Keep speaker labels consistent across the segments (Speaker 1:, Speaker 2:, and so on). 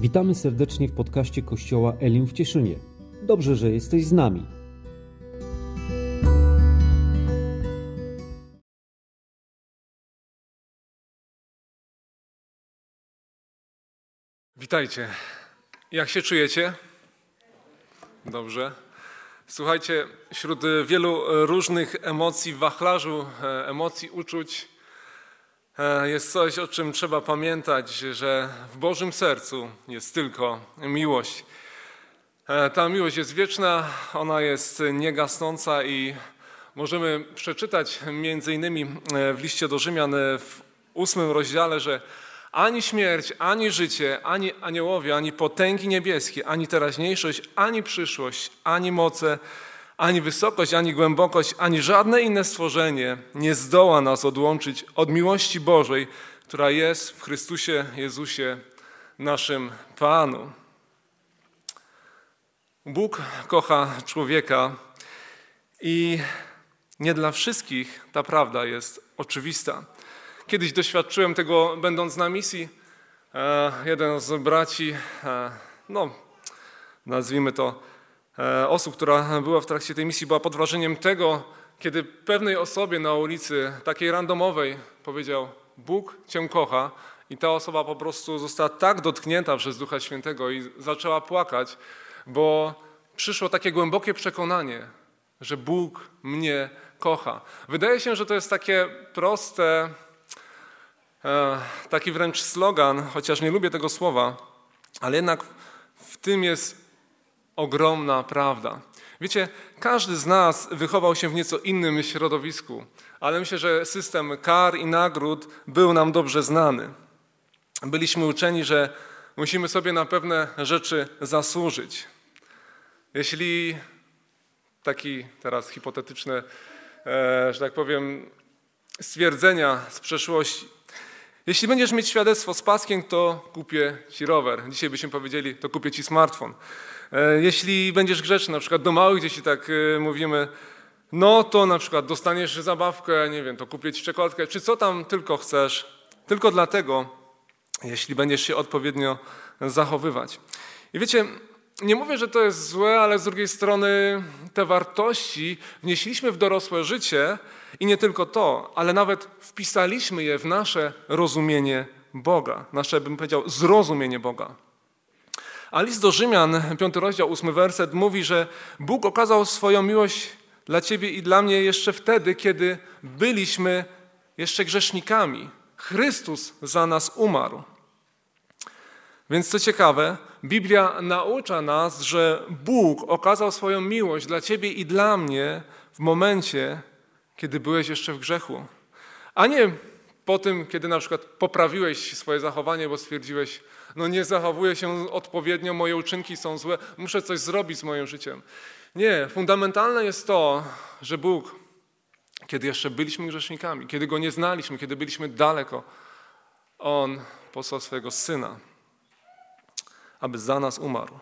Speaker 1: Witamy serdecznie w podcaście Kościoła Elim w Cieszynie. Dobrze, że jesteś z nami.
Speaker 2: Witajcie. Jak się czujecie? Dobrze. Słuchajcie, wśród wielu różnych emocji, wachlarzu e, emocji, uczuć, jest coś, o czym trzeba pamiętać, że w Bożym sercu jest tylko miłość. E, ta miłość jest wieczna, ona jest niegasnąca i możemy przeczytać między innymi w liście do Rzymian w ósmym rozdziale, że ani śmierć, ani życie, ani aniołowie, ani potęgi niebieskie, ani teraźniejszość, ani przyszłość, ani moce, ani wysokość, ani głębokość, ani żadne inne stworzenie nie zdoła nas odłączyć od miłości Bożej, która jest w Chrystusie Jezusie, naszym Panu. Bóg kocha człowieka i nie dla wszystkich ta prawda jest oczywista. Kiedyś doświadczyłem tego, będąc na misji. E, jeden z braci, e, no nazwijmy to, osób, która była w trakcie tej misji, była pod wrażeniem tego, kiedy pewnej osobie na ulicy, takiej randomowej, powiedział: Bóg cię kocha. I ta osoba po prostu została tak dotknięta przez Ducha Świętego i zaczęła płakać, bo przyszło takie głębokie przekonanie, że Bóg mnie kocha. Wydaje się, że to jest takie proste, E, taki wręcz slogan, chociaż nie lubię tego słowa, ale jednak w tym jest ogromna prawda. Wiecie, każdy z nas wychował się w nieco innym środowisku, ale myślę, że system kar i nagród był nam dobrze znany. Byliśmy uczeni, że musimy sobie na pewne rzeczy zasłużyć. Jeśli taki teraz hipotetyczne, e, że tak powiem, stwierdzenia z przeszłości, jeśli będziesz mieć świadectwo z paskiem, to kupię ci rower. Dzisiaj byśmy powiedzieli, to kupię ci smartfon. E, jeśli będziesz grzeczny, na przykład do małych dzieci tak e, mówimy, no to na przykład dostaniesz zabawkę, nie wiem, to kupię ci czekoladkę, czy co tam tylko chcesz. Tylko dlatego, jeśli będziesz się odpowiednio zachowywać. I wiecie, nie mówię, że to jest złe, ale z drugiej strony te wartości wnieśliśmy w dorosłe życie i nie tylko to, ale nawet wpisaliśmy je w nasze rozumienie Boga, nasze, bym powiedział, zrozumienie Boga. A list do Rzymian, 5 rozdział, 8 werset mówi, że Bóg okazał swoją miłość dla ciebie i dla mnie jeszcze wtedy, kiedy byliśmy jeszcze grzesznikami. Chrystus za nas umarł. Więc co ciekawe, Biblia naucza nas, że Bóg okazał swoją miłość dla ciebie i dla mnie w momencie, kiedy byłeś jeszcze w grzechu. A nie po tym, kiedy na przykład poprawiłeś swoje zachowanie, bo stwierdziłeś, no nie zachowuję się odpowiednio, moje uczynki są złe, muszę coś zrobić z moim życiem. Nie, fundamentalne jest to, że Bóg, kiedy jeszcze byliśmy grzesznikami, kiedy Go nie znaliśmy, kiedy byliśmy daleko, On posłał swojego Syna, aby za nas umarł.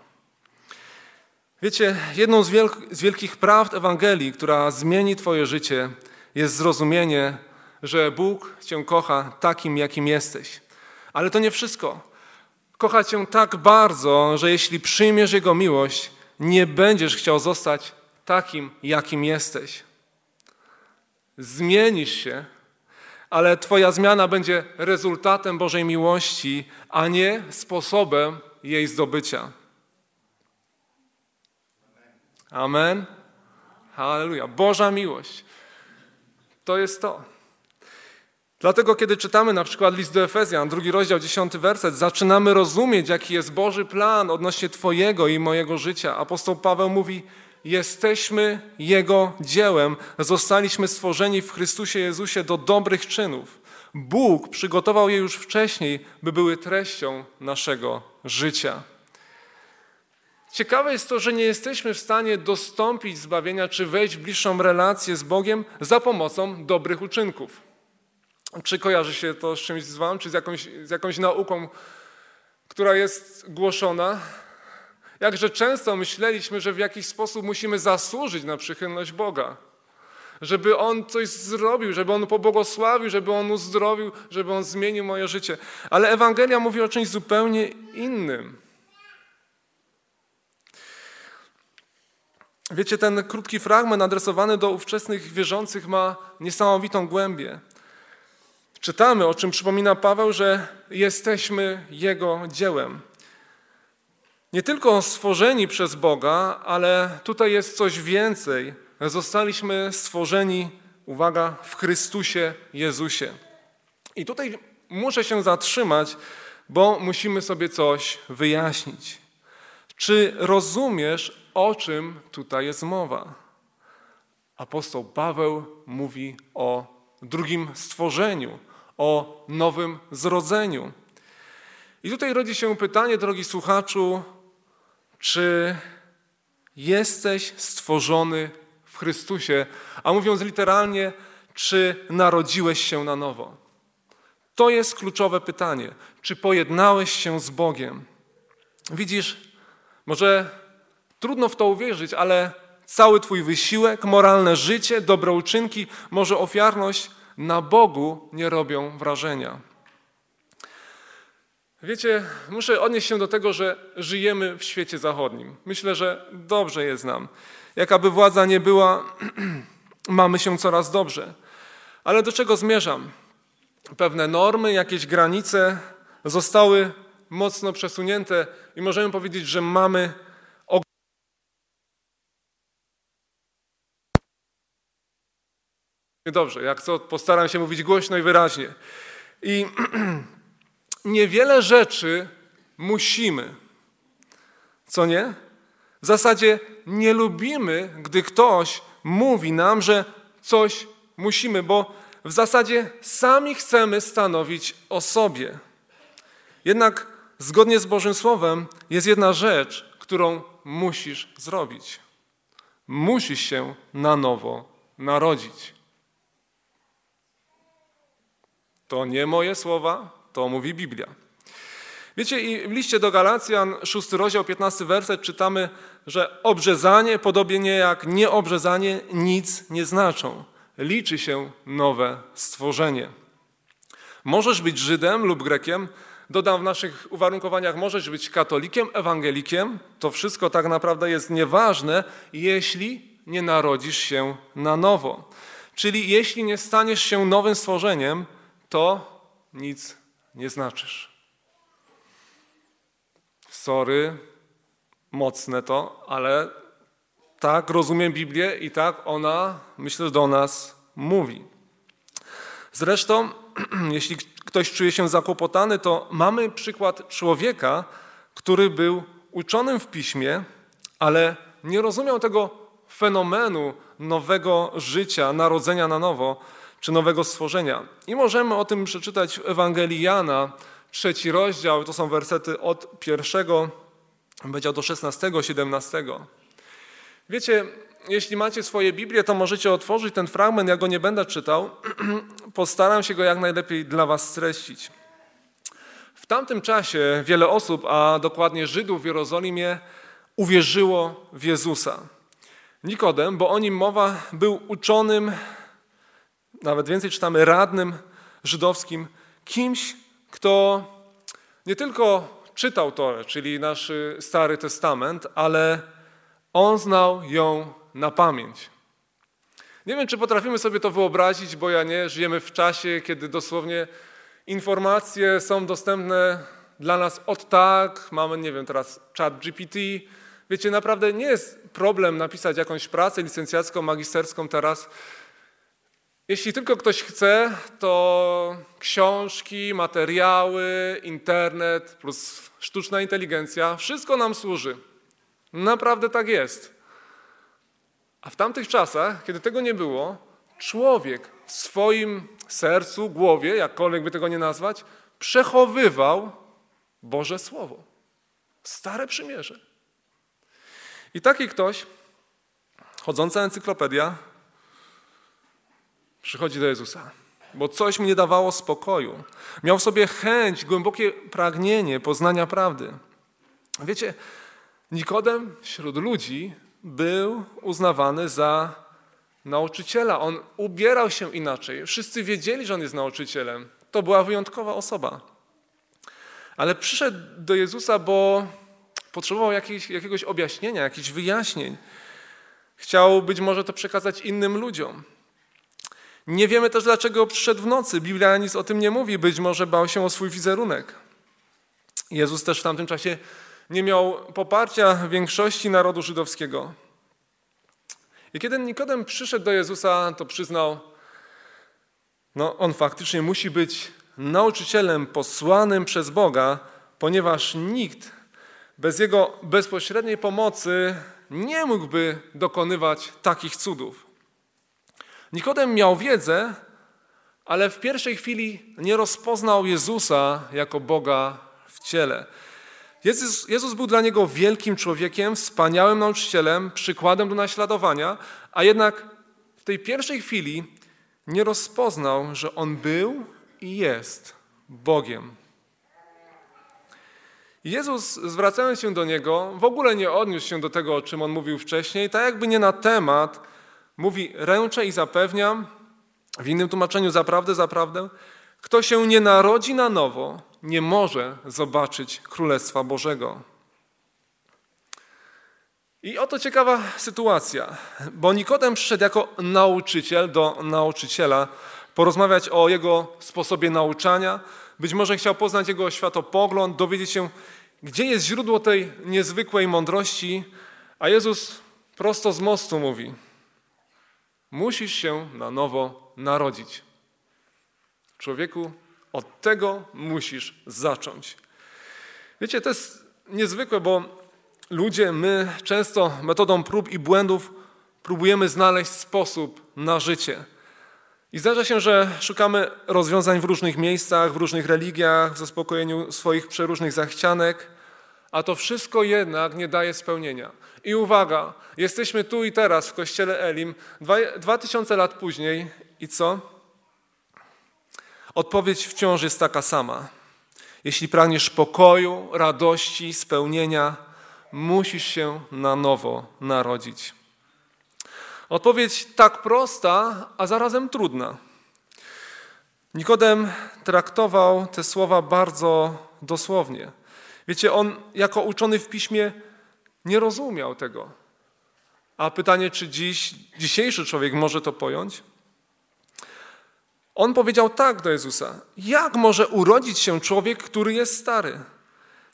Speaker 2: Wiecie, jedną z, wielk z wielkich prawd Ewangelii, która zmieni Twoje życie, jest zrozumienie, że Bóg Cię kocha takim, jakim jesteś. Ale to nie wszystko. Kocha Cię tak bardzo, że jeśli przyjmiesz Jego miłość, nie będziesz chciał zostać takim, jakim jesteś. Zmienisz się, ale Twoja zmiana będzie rezultatem Bożej miłości, a nie sposobem jej zdobycia. Amen. Halleluja. Boża miłość. To jest to. Dlatego, kiedy czytamy na przykład list do Efezjan, drugi rozdział, dziesiąty werset, zaczynamy rozumieć, jaki jest Boży plan odnośnie Twojego i mojego życia. Apostoł Paweł mówi, jesteśmy Jego dziełem, zostaliśmy stworzeni w Chrystusie Jezusie do dobrych czynów. Bóg przygotował je już wcześniej, by były treścią naszego życia. Ciekawe jest to, że nie jesteśmy w stanie dostąpić zbawienia czy wejść w bliższą relację z Bogiem za pomocą dobrych uczynków. Czy kojarzy się to z czymś z wam, czy z jakąś, z jakąś nauką, która jest głoszona? Jakże często myśleliśmy, że w jakiś sposób musimy zasłużyć na przychylność Boga. Żeby On coś zrobił, żeby On pobłogosławił, żeby On uzdrowił, żeby On zmienił moje życie. Ale Ewangelia mówi o czymś zupełnie innym. Wiecie, ten krótki fragment adresowany do ówczesnych wierzących ma niesamowitą głębię. Czytamy, o czym przypomina Paweł, że jesteśmy Jego dziełem. Nie tylko stworzeni przez Boga, ale tutaj jest coś więcej. Zostaliśmy stworzeni, uwaga, w Chrystusie Jezusie. I tutaj muszę się zatrzymać, bo musimy sobie coś wyjaśnić. Czy rozumiesz, o czym tutaj jest mowa? Apostoł Paweł mówi o drugim stworzeniu, o nowym zrodzeniu. I tutaj rodzi się pytanie, drogi słuchaczu, czy jesteś stworzony w Chrystusie, a mówiąc literalnie, czy narodziłeś się na nowo? To jest kluczowe pytanie. Czy pojednałeś się z Bogiem? Widzisz, może trudno w to uwierzyć, ale cały Twój wysiłek, moralne życie, dobre uczynki, może ofiarność na Bogu nie robią wrażenia. Wiecie, muszę odnieść się do tego, że żyjemy w świecie zachodnim. Myślę, że dobrze je znam. Jakaby władza nie była, mamy się coraz dobrze. Ale do czego zmierzam? Pewne normy, jakieś granice zostały mocno przesunięte i możemy powiedzieć, że mamy Dobrze, jak co, postaram się mówić głośno i wyraźnie. I niewiele rzeczy musimy. Co nie? W zasadzie nie lubimy, gdy ktoś mówi nam, że coś musimy, bo w zasadzie sami chcemy stanowić o sobie. Jednak zgodnie z Bożym Słowem jest jedna rzecz, którą musisz zrobić. Musisz się na nowo narodzić. To nie moje słowa, to mówi Biblia. Wiecie, i w liście do Galacjan, 6 rozdział, 15 werset czytamy, że obrzezanie, podobnie jak nieobrzezanie, nic nie znaczą. Liczy się nowe stworzenie. Możesz być Żydem lub Grekiem, dodam w naszych uwarunkowaniach, możesz być katolikiem, ewangelikiem. To wszystko tak naprawdę jest nieważne, jeśli nie narodzisz się na nowo. Czyli jeśli nie staniesz się nowym stworzeniem, to nic nie znaczysz. Sorry, mocne to, ale tak rozumiem Biblię i tak ona, myślę, do nas mówi. Zresztą, jeśli ktoś czuje się zakłopotany, to mamy przykład człowieka, który był uczonym w piśmie, ale nie rozumiał tego fenomenu nowego życia, narodzenia na nowo, czy nowego stworzenia. I możemy o tym przeczytać w Ewangelii Jana, trzeci rozdział, to są wersety od pierwszego, będzie do 16, 17. Wiecie, jeśli macie swoje Biblię, to możecie otworzyć ten fragment, ja go nie będę czytał. Postaram się go jak najlepiej dla was streścić. W tamtym czasie wiele osób, a dokładnie Żydów w Jerozolimie, uwierzyło w Jezusa. Nikodem, bo o nim mowa, był uczonym nawet więcej czytamy radnym żydowskim, kimś, kto nie tylko czytał Torę, czyli nasz Stary Testament, ale on znał ją na pamięć. Nie wiem, czy potrafimy sobie to wyobrazić, bo ja nie. Żyjemy w czasie, kiedy dosłownie informacje są dostępne dla nas od tak. Mamy, nie wiem, teraz chat GPT. Wiecie, naprawdę nie jest problem napisać jakąś pracę licencjacką, magisterską teraz jeśli tylko ktoś chce, to książki, materiały, internet plus sztuczna inteligencja, wszystko nam służy. Naprawdę tak jest. A w tamtych czasach, kiedy tego nie było, człowiek w swoim sercu, głowie, jakkolwiek by tego nie nazwać, przechowywał Boże Słowo. Stare przymierze. I taki ktoś, chodząca encyklopedia, przychodzi do Jezusa, bo coś mi nie dawało spokoju. Miał w sobie chęć, głębokie pragnienie poznania prawdy. Wiecie, Nikodem wśród ludzi był uznawany za nauczyciela. On ubierał się inaczej. Wszyscy wiedzieli, że on jest nauczycielem. To była wyjątkowa osoba. Ale przyszedł do Jezusa, bo potrzebował jakiegoś, jakiegoś objaśnienia, jakichś wyjaśnień. Chciał być może to przekazać innym ludziom. Nie wiemy też, dlaczego przyszedł w nocy. Biblia nic o tym nie mówi. Być może bał się o swój wizerunek. Jezus też w tamtym czasie nie miał poparcia większości narodu żydowskiego. I kiedy Nikodem przyszedł do Jezusa, to przyznał, no on faktycznie musi być nauczycielem posłanym przez Boga, ponieważ nikt bez jego bezpośredniej pomocy nie mógłby dokonywać takich cudów. Nikodem miał wiedzę, ale w pierwszej chwili nie rozpoznał Jezusa jako Boga w ciele. Jezus, Jezus był dla niego wielkim człowiekiem, wspaniałym nauczycielem, przykładem do naśladowania, a jednak w tej pierwszej chwili nie rozpoznał, że on był i jest Bogiem. Jezus, zwracając się do niego, w ogóle nie odniósł się do tego, o czym on mówił wcześniej, tak jakby nie na temat, mówi: Ręczę i zapewniam, w innym tłumaczeniu zaprawdę, zaprawdę, kto się nie narodzi na nowo, nie może zobaczyć Królestwa Bożego. I oto ciekawa sytuacja, bo Nikodem przyszedł jako nauczyciel do nauczyciela, porozmawiać o jego sposobie nauczania. Być może chciał poznać jego światopogląd, dowiedzieć się, gdzie jest źródło tej niezwykłej mądrości, a Jezus prosto z mostu mówi: Musisz się na nowo narodzić. Człowieku, od tego musisz zacząć. Wiecie, to jest niezwykłe, bo ludzie, my często metodą prób i błędów próbujemy znaleźć sposób na życie. I zdarza się, że szukamy rozwiązań w różnych miejscach, w różnych religiach, w zaspokojeniu swoich przeróżnych zachcianek, a to wszystko jednak nie daje spełnienia. I uwaga, jesteśmy tu i teraz w kościele Elim, dwa, tysiące lat później i co? Odpowiedź wciąż jest taka sama. Jeśli pragniesz pokoju, radości, spełnienia, musisz się na nowo narodzić. Odpowiedź tak prosta, a zarazem trudna. Nikodem traktował te słowa bardzo dosłownie. Wiecie, on jako uczony w piśmie nie rozumiał tego. A pytanie, czy dziś, dzisiejszy człowiek może to pojąć? On powiedział tak do Jezusa: Jak może urodzić się człowiek, który jest stary?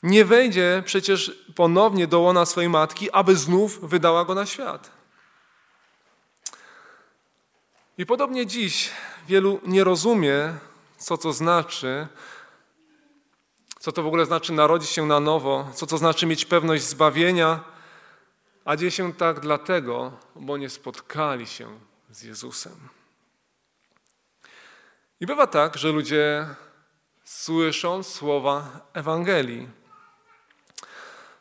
Speaker 2: Nie wejdzie przecież ponownie do łona swojej matki, aby znów wydała go na świat. I podobnie dziś wielu nie rozumie, co to znaczy, co to w ogóle znaczy narodzić się na nowo, co to znaczy mieć pewność zbawienia, a dzieje się tak dlatego, bo nie spotkali się z Jezusem. I bywa tak, że ludzie słyszą słowa Ewangelii.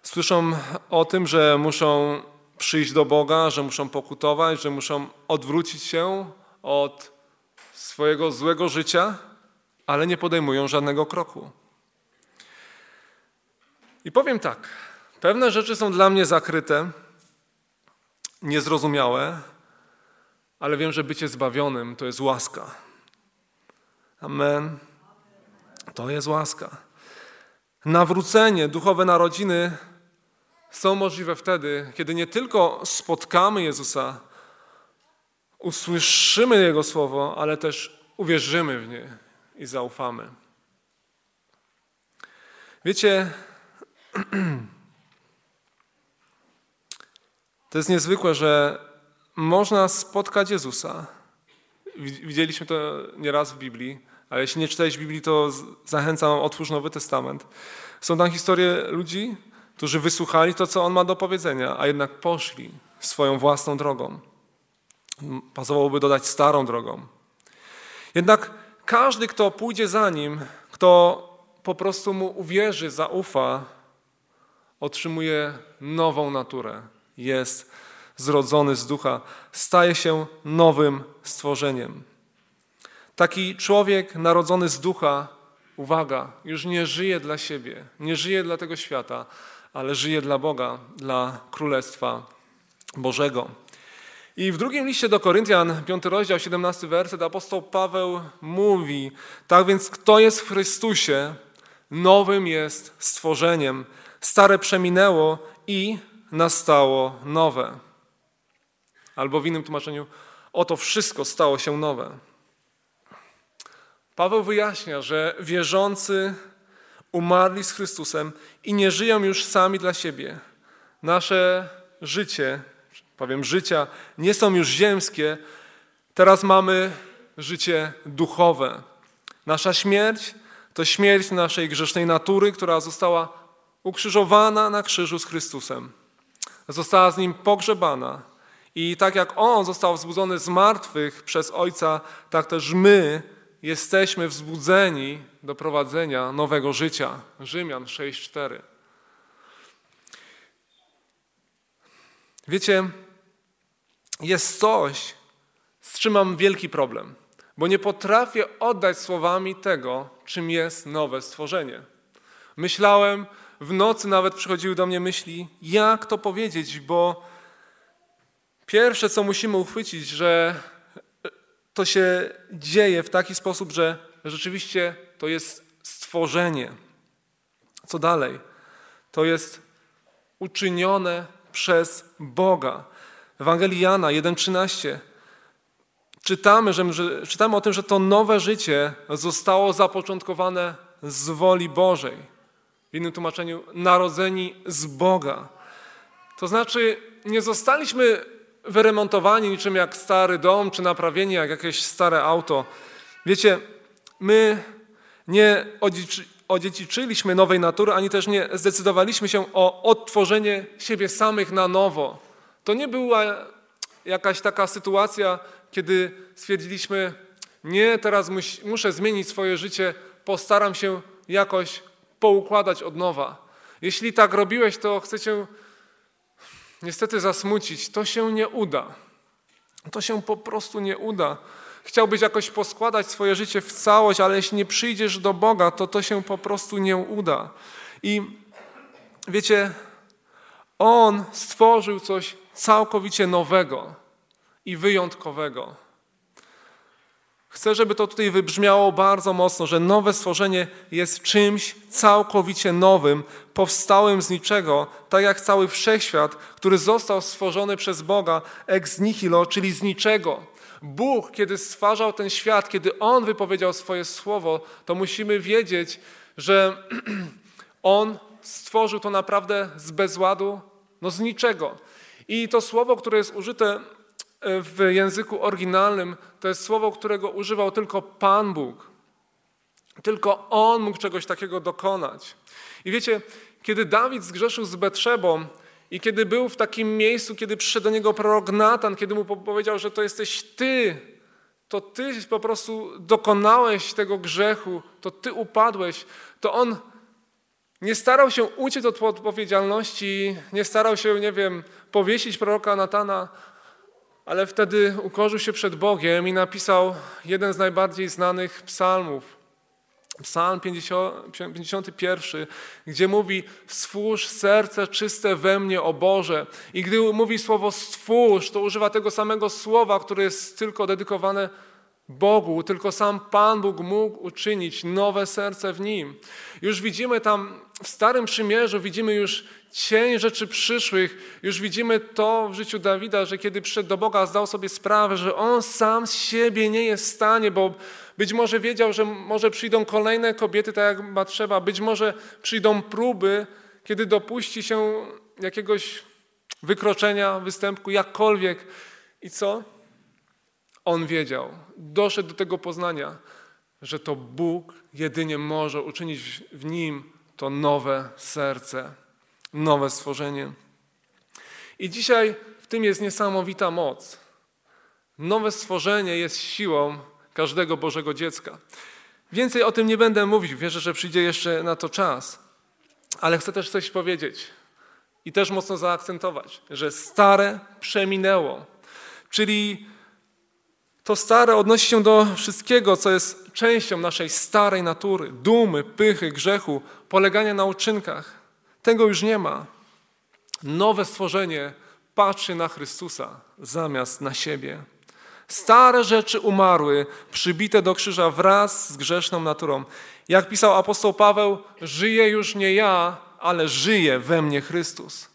Speaker 2: Słyszą o tym, że muszą przyjść do Boga, że muszą pokutować, że muszą odwrócić się od swojego złego życia, ale nie podejmują żadnego kroku. I powiem tak, pewne rzeczy są dla mnie zakryte, niezrozumiałe, ale wiem, że bycie zbawionym to jest łaska. Amen. To jest łaska. Nawrócenie, duchowe narodziny są możliwe wtedy, kiedy nie tylko spotkamy Jezusa, usłyszymy Jego słowo, ale też uwierzymy w nie i zaufamy. Wiecie, to jest niezwykłe, że można spotkać Jezusa. Widzieliśmy to nieraz w Biblii ale jeśli nie czytałeś Biblii, to zachęcam, otwórz Nowy Testament. Są tam historie ludzi, którzy wysłuchali to, co On ma do powiedzenia, a jednak poszli swoją własną drogą. Pasowałoby dodać starą drogą. Jednak każdy, kto pójdzie za Nim, kto po prostu Mu uwierzy, zaufa, otrzymuje nową naturę. Jest zrodzony z ducha, staje się nowym stworzeniem. Taki człowiek narodzony z ducha, uwaga, już nie żyje dla siebie, nie żyje dla tego świata, ale żyje dla Boga, dla Królestwa Bożego. I w drugim liście do Koryntian, 5 rozdział, 17 werset, apostoł Paweł mówi, tak więc kto jest w Chrystusie, nowym jest stworzeniem. Stare przeminęło i nastało nowe. Albo w innym tłumaczeniu, oto wszystko stało się nowe. Paweł wyjaśnia, że wierzący umarli z Chrystusem i nie żyją już sami dla siebie. Nasze życie, powiem życia, nie są już ziemskie. Teraz mamy życie duchowe. Nasza śmierć to śmierć naszej grzesznej natury, która została ukrzyżowana na krzyżu z Chrystusem. Została z Nim pogrzebana. I tak jak On został wzbudzony z martwych przez Ojca, tak też my jesteśmy wzbudzeni do prowadzenia nowego życia. Rzymian 6:4. Wiecie, jest coś, z czym mam wielki problem, bo nie potrafię oddać słowami tego, czym jest nowe stworzenie. Myślałem, w nocy nawet przychodziły do mnie myśli, jak to powiedzieć, bo pierwsze, co musimy uchwycić, że to się dzieje w taki sposób, że rzeczywiście to jest stworzenie. Co dalej? To jest uczynione przez Boga. Ewangelii Jana 1,13 czytamy, że, że, czytamy o tym, że to nowe życie zostało zapoczątkowane z woli Bożej. W innym tłumaczeniu narodzeni z Boga. To znaczy nie zostaliśmy wyremontowani niczym jak stary dom, czy naprawieni jak jakieś stare auto. Wiecie, my nie odziedziczyliśmy nowej natury, ani też nie zdecydowaliśmy się o odtworzenie siebie samych na nowo. To nie była jakaś taka sytuacja, kiedy stwierdziliśmy, nie, teraz muszę zmienić swoje życie, postaram się jakoś poukładać od nowa. Jeśli tak robiłeś, to chcę cię niestety zasmucić. To się nie uda. To się po prostu nie uda. Chciałbyś jakoś poskładać swoje życie w całość, ale jeśli nie przyjdziesz do Boga, to to się po prostu nie uda. I wiecie, On stworzył coś całkowicie nowego i wyjątkowego. Chcę, żeby to tutaj wybrzmiało bardzo mocno, że nowe stworzenie jest czymś całkowicie nowym, powstałym z niczego, tak jak cały wszechświat, który został stworzony przez Boga ex nihilo, czyli z niczego. Bóg, kiedy stwarzał ten świat, kiedy On wypowiedział swoje słowo, to musimy wiedzieć, że On stworzył to naprawdę z bezładu, no z niczego. I to słowo, które jest użyte w języku oryginalnym to jest słowo, którego używał tylko Pan Bóg. Tylko On mógł czegoś takiego dokonać. I wiecie, kiedy Dawid zgrzeszył z Betrzebą i kiedy był w takim miejscu, kiedy przyszedł do niego prorok Natan, kiedy mu powiedział, że to jesteś Ty, to Ty po prostu dokonałeś tego grzechu, to Ty upadłeś, to on nie starał się uciec od odpowiedzialności, nie starał się, nie wiem, powiesić proroka Natana, ale wtedy ukorzył się przed Bogiem i napisał jeden z najbardziej znanych psalmów. Psalm 51, gdzie mówi: Stwórz serce czyste we mnie, o Boże. I gdy mówi słowo stwórz, to używa tego samego słowa, które jest tylko dedykowane Bogu, tylko sam Pan Bóg mógł uczynić nowe serce w nim. Już widzimy tam w Starym Przymierzu, widzimy już cień rzeczy przyszłych. Już widzimy to w życiu Dawida, że kiedy przyszedł do Boga, zdał sobie sprawę, że on sam z siebie nie jest w stanie, bo być może wiedział, że może przyjdą kolejne kobiety, tak jak ma trzeba, być może przyjdą próby, kiedy dopuści się jakiegoś wykroczenia, występku, jakkolwiek. I co? On wiedział, doszedł do tego poznania, że to Bóg jedynie może uczynić w nim to nowe serce nowe stworzenie. I dzisiaj w tym jest niesamowita moc. Nowe stworzenie jest siłą każdego Bożego dziecka. Więcej o tym nie będę mówić, wierzę, że przyjdzie jeszcze na to czas. Ale chcę też coś powiedzieć i też mocno zaakcentować, że stare przeminęło. Czyli to stare odnosi się do wszystkiego, co jest częścią naszej starej natury, dumy, pychy, grzechu, polegania na uczynkach. Tego już nie ma. Nowe stworzenie patrzy na Chrystusa zamiast na siebie. Stare rzeczy umarły, przybite do krzyża wraz z grzeszną naturą. Jak pisał apostoł Paweł, żyje już nie ja, ale żyje we mnie Chrystus.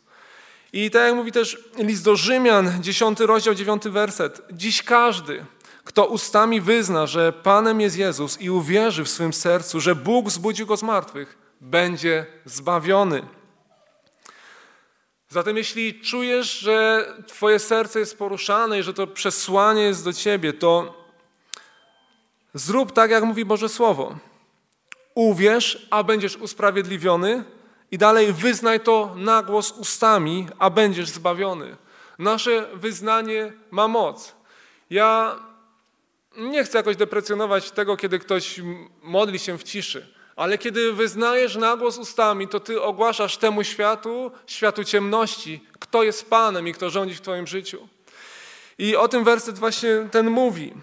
Speaker 2: I tak jak mówi też list do Rzymian, 10 rozdział, 9 werset. Dziś każdy, kto ustami wyzna, że Panem jest Jezus i uwierzy w swym sercu, że Bóg zbudził go z martwych, będzie zbawiony. Zatem jeśli czujesz, że Twoje serce jest poruszane i że to przesłanie jest do Ciebie, to zrób tak, jak mówi Boże Słowo. Uwierz, a będziesz usprawiedliwiony i dalej wyznaj to na głos ustami, a będziesz zbawiony. Nasze wyznanie ma moc. Ja nie chcę jakoś deprecjonować tego, kiedy ktoś modli się w ciszy, ale kiedy wyznajesz na głos ustami, to ty ogłaszasz temu światu, światu ciemności, kto jest Panem i kto rządzi w twoim życiu. I o tym werset właśnie ten mówi.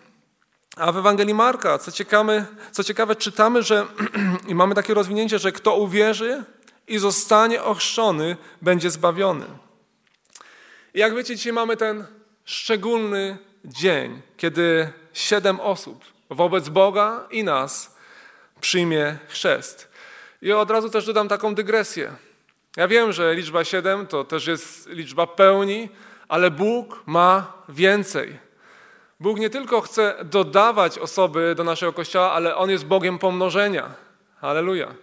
Speaker 2: A w Ewangelii Marka, co ciekawe, co ciekawe czytamy, że i mamy takie rozwinięcie, że kto uwierzy i zostanie ochrzczony, będzie zbawiony. I jak wiecie, dzisiaj mamy ten szczególny dzień, kiedy siedem osób wobec Boga i nas przyjmie chrzest. I od razu też dodam taką dygresję. Ja wiem, że liczba siedem to też jest liczba pełni, ale Bóg ma więcej. Bóg nie tylko chce dodawać osoby do naszego kościoła, ale On jest Bogiem pomnożenia. Halleluja.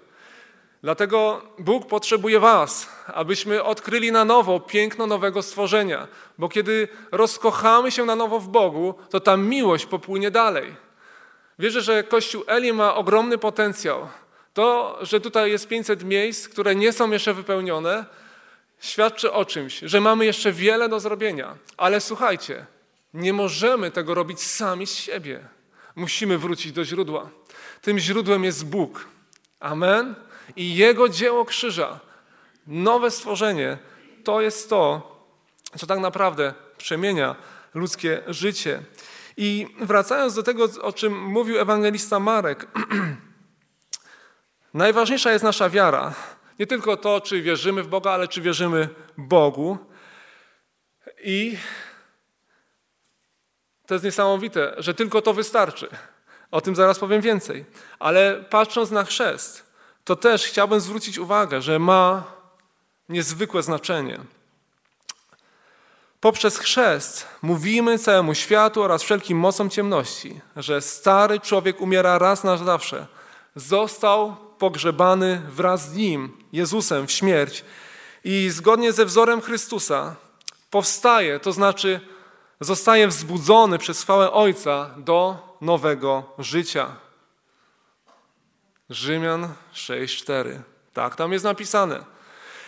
Speaker 2: Dlatego Bóg potrzebuje Was, abyśmy odkryli na nowo piękno nowego stworzenia, bo kiedy rozkochamy się na nowo w Bogu, to ta miłość popłynie dalej. Wierzę, że Kościół Eli ma ogromny potencjał. To, że tutaj jest 500 miejsc, które nie są jeszcze wypełnione, świadczy o czymś, że mamy jeszcze wiele do zrobienia. Ale słuchajcie, nie możemy tego robić sami z siebie. Musimy wrócić do źródła. Tym źródłem jest Bóg. Amen i Jego dzieło krzyża, nowe stworzenie, to jest to, co tak naprawdę przemienia ludzkie życie. I wracając do tego, o czym mówił ewangelista Marek, najważniejsza jest nasza wiara. Nie tylko to, czy wierzymy w Boga, ale czy wierzymy Bogu. I to jest niesamowite, że tylko to wystarczy. O tym zaraz powiem więcej. Ale patrząc na chrzest, to też chciałbym zwrócić uwagę, że ma niezwykłe znaczenie. Poprzez chrzest mówimy całemu światu oraz wszelkim mocom ciemności, że stary człowiek umiera raz na zawsze. Został pogrzebany wraz z nim, Jezusem, w śmierć i zgodnie ze wzorem Chrystusa powstaje, to znaczy zostaje wzbudzony przez chwałę Ojca do nowego życia. Rzymian 6:4. Tak, tam jest napisane.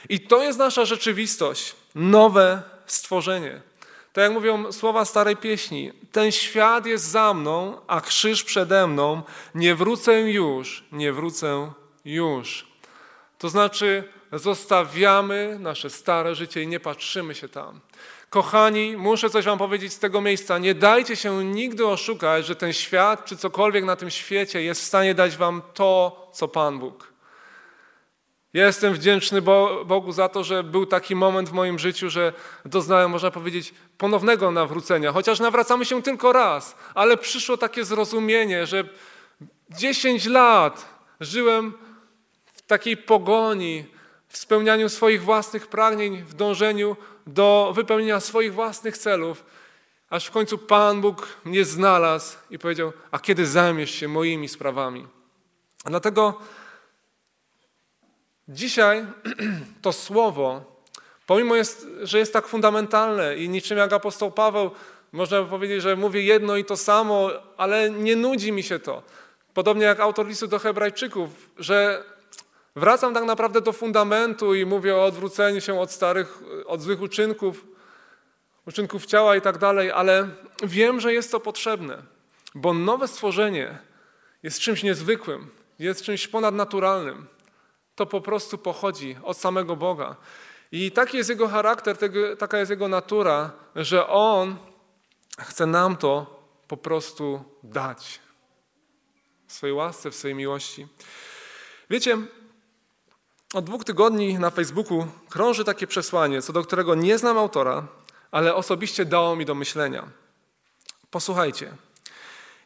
Speaker 2: I to jest nasza rzeczywistość, nowe stworzenie. Tak jak mówią słowa starej pieśni, ten świat jest za mną, a krzyż przede mną, nie wrócę już, nie wrócę już. To znaczy, zostawiamy nasze stare życie i nie patrzymy się tam. Kochani, muszę coś Wam powiedzieć z tego miejsca. Nie dajcie się nigdy oszukać, że ten świat czy cokolwiek na tym świecie jest w stanie dać Wam to, co Pan Bóg. jestem wdzięczny Bogu za to, że był taki moment w moim życiu, że doznałem, można powiedzieć, ponownego nawrócenia. Chociaż nawracamy się tylko raz, ale przyszło takie zrozumienie, że 10 lat żyłem w takiej pogoni, w spełnianiu swoich własnych pragnień, w dążeniu do wypełnienia swoich własnych celów, aż w końcu Pan Bóg mnie znalazł i powiedział: A kiedy zajmiesz się moimi sprawami? Dlatego dzisiaj to słowo, pomimo, jest, że jest tak fundamentalne i niczym jak apostoł Paweł, można by powiedzieć, że mówię jedno i to samo, ale nie nudzi mi się to. Podobnie jak autor listu do Hebrajczyków, że Wracam tak naprawdę do fundamentu i mówię o odwróceniu się od starych, od złych uczynków, uczynków ciała i tak dalej, ale wiem, że jest to potrzebne, bo nowe stworzenie jest czymś niezwykłym, jest czymś ponadnaturalnym. To po prostu pochodzi od samego Boga. I taki jest jego charakter, taka jest jego natura, że on chce nam to po prostu dać. W swojej łasce, w swojej miłości. Wiecie, od dwóch tygodni na Facebooku krąży takie przesłanie, co do którego nie znam autora, ale osobiście dało mi do myślenia. Posłuchajcie.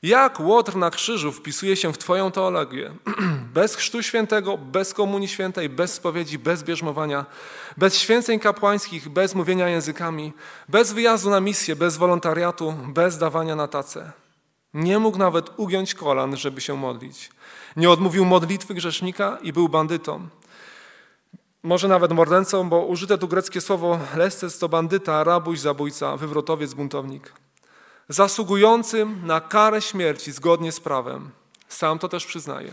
Speaker 2: Jak łotr na krzyżu wpisuje się w Twoją teologię? bez chrztu świętego, bez komunii świętej, bez spowiedzi, bez bierzmowania, bez święceń kapłańskich, bez mówienia językami, bez wyjazdu na misję, bez wolontariatu, bez dawania na tacę. Nie mógł nawet ugiąć kolan, żeby się modlić. Nie odmówił modlitwy grzesznika i był bandytą. Może nawet mordercą, bo użyte tu greckie słowo lestes to bandyta, rabuś, zabójca, wywrotowiec, buntownik zasługującym na karę śmierci zgodnie z prawem. Sam to też przyznaje.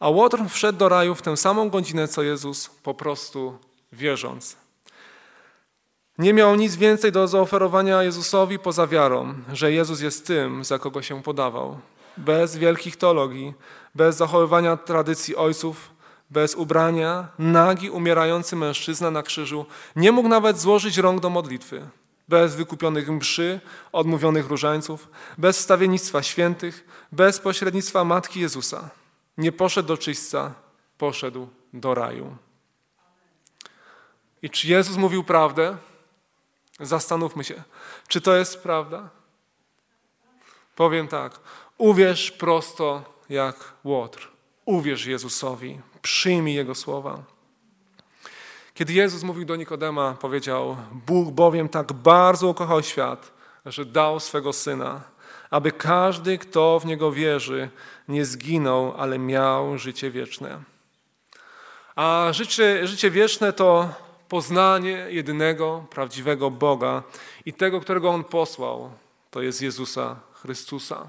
Speaker 2: A Łotr wszedł do raju w tę samą godzinę, co Jezus, po prostu wierząc. Nie miał nic więcej do zaoferowania Jezusowi poza wiarą, że Jezus jest tym, za kogo się podawał. Bez wielkich teologii, bez zachowywania tradycji ojców, bez ubrania, nagi, umierający mężczyzna na krzyżu nie mógł nawet złożyć rąk do modlitwy bez wykupionych mszy, odmówionych różańców, bez stawiennictwa świętych, bez pośrednictwa Matki Jezusa. Nie poszedł do czyśćca, poszedł do raju. I czy Jezus mówił prawdę? Zastanówmy się, czy to jest prawda? Powiem tak, uwierz prosto jak łotr. Uwierz Jezusowi, przyjmij Jego słowa. Kiedy Jezus mówił do Nikodema, powiedział: Bóg bowiem tak bardzo ukochał świat, że dał swego syna, aby każdy, kto w niego wierzy, nie zginął, ale miał życie wieczne. A życie, życie wieczne to poznanie jedynego, prawdziwego Boga i tego, którego On posłał, to jest Jezusa Chrystusa.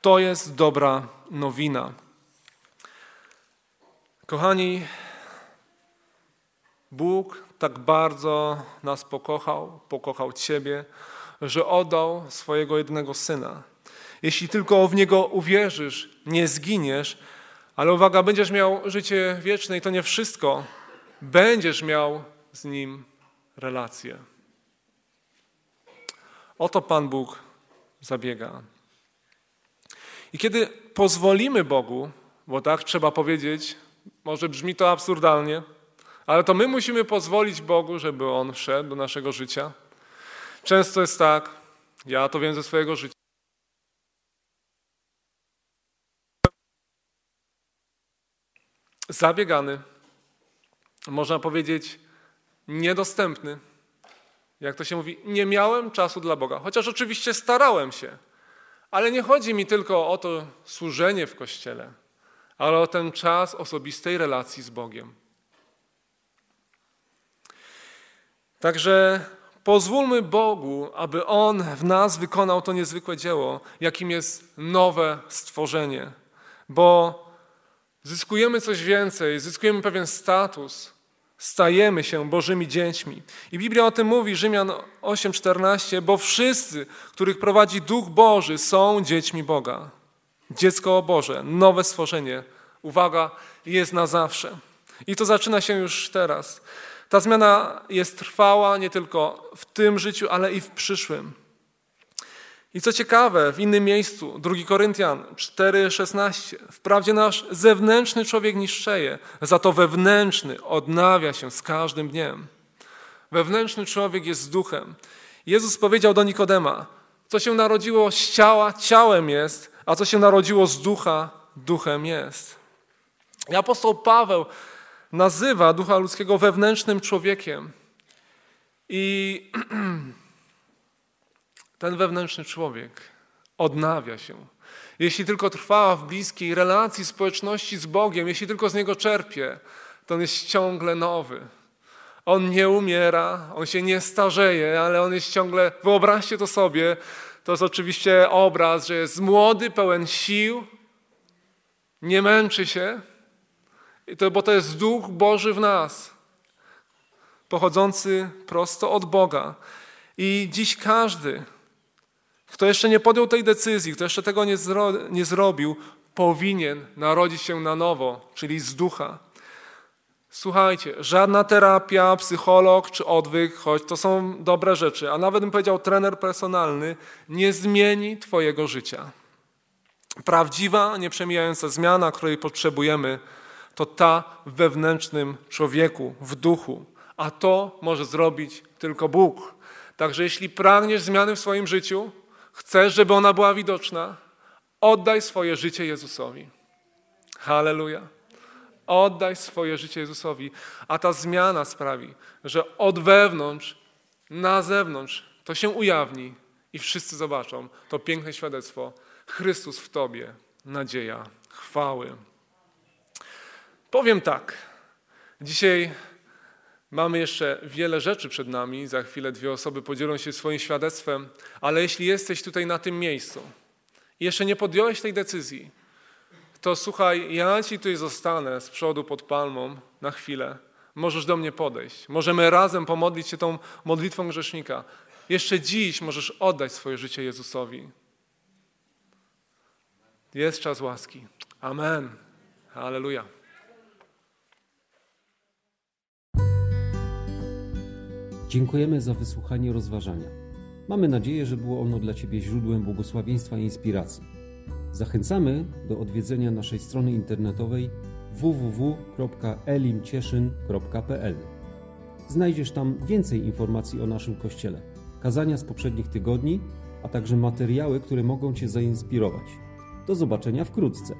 Speaker 2: To jest dobra nowina. Kochani, Bóg tak bardzo nas pokochał, pokochał Ciebie, że oddał swojego jednego Syna. Jeśli tylko w Niego uwierzysz, nie zginiesz, ale uwaga, będziesz miał życie wieczne i to nie wszystko. Będziesz miał z Nim relację. Oto Pan Bóg zabiega. I kiedy pozwolimy Bogu, bo tak trzeba powiedzieć, może brzmi to absurdalnie, ale to my musimy pozwolić Bogu, żeby On wszedł do naszego życia. Często jest tak, ja to wiem ze swojego życia. Zabiegany, można powiedzieć niedostępny. Jak to się mówi, nie miałem czasu dla Boga, chociaż oczywiście starałem się. Ale nie chodzi mi tylko o to służenie w kościele, ale o ten czas osobistej relacji z Bogiem. Także pozwólmy Bogu, aby On w nas wykonał to niezwykłe dzieło, jakim jest nowe stworzenie, bo zyskujemy coś więcej, zyskujemy pewien status, stajemy się Bożymi dziećmi. I Biblia o tym mówi, Rzymian 8:14, bo wszyscy, których prowadzi Duch Boży, są dziećmi Boga. Dziecko Boże, nowe stworzenie. Uwaga, jest na zawsze. I to zaczyna się już teraz. Ta zmiana jest trwała nie tylko w tym życiu, ale i w przyszłym. I co ciekawe, w innym miejscu, 2 Koryntian 4,16, wprawdzie nasz zewnętrzny człowiek niszczeje, za to wewnętrzny odnawia się z każdym dniem. Wewnętrzny człowiek jest duchem. Jezus powiedział do Nikodema, co się narodziło z ciała, ciałem jest, a co się narodziło z ducha, duchem jest. I apostoł Paweł nazywa ducha ludzkiego wewnętrznym człowiekiem. I ten wewnętrzny człowiek odnawia się. Jeśli tylko trwa w bliskiej relacji, społeczności z Bogiem, jeśli tylko z Niego czerpie, to on jest ciągle nowy. On nie umiera, on się nie starzeje, ale on jest ciągle, wyobraźcie to sobie, to jest oczywiście obraz, że jest młody, pełen sił, nie męczy się, to, bo to jest Duch Boży w nas, pochodzący prosto od Boga. I dziś każdy, kto jeszcze nie podjął tej decyzji, kto jeszcze tego nie, zro, nie zrobił, powinien narodzić się na nowo, czyli z ducha. Słuchajcie, żadna terapia, psycholog czy odwyk, choć to są dobre rzeczy, a nawet bym powiedział trener personalny, nie zmieni Twojego życia. Prawdziwa, nieprzemijająca zmiana, której potrzebujemy, to ta w wewnętrznym człowieku, w duchu. A to może zrobić tylko Bóg. Także jeśli pragniesz zmiany w swoim życiu, Chcesz, żeby ona była widoczna? Oddaj swoje życie Jezusowi. Halleluja. Oddaj swoje życie Jezusowi, a ta zmiana sprawi, że od wewnątrz na zewnątrz to się ujawni i wszyscy zobaczą to piękne świadectwo. Chrystus w Tobie, nadzieja, chwały. Powiem tak. Dzisiaj mamy jeszcze wiele rzeczy przed nami. Za chwilę dwie osoby podzielą się swoim świadectwem, ale jeśli jesteś tutaj na tym miejscu i jeszcze nie podjąłeś tej decyzji, to słuchaj, ja ci tutaj zostanę z przodu pod palmą na chwilę. Możesz do mnie podejść. Możemy razem pomodlić się tą modlitwą grzesznika. Jeszcze dziś możesz oddać swoje życie Jezusowi. Jest czas łaski. Amen. Halleluja.
Speaker 1: Dziękujemy za wysłuchanie rozważania. Mamy nadzieję, że było ono dla Ciebie źródłem błogosławieństwa i inspiracji. Zachęcamy do odwiedzenia naszej strony internetowej www.elimcieszyn.pl. Znajdziesz tam więcej informacji o naszym kościele, kazania z poprzednich tygodni, a także materiały, które mogą Cię zainspirować. Do zobaczenia wkrótce.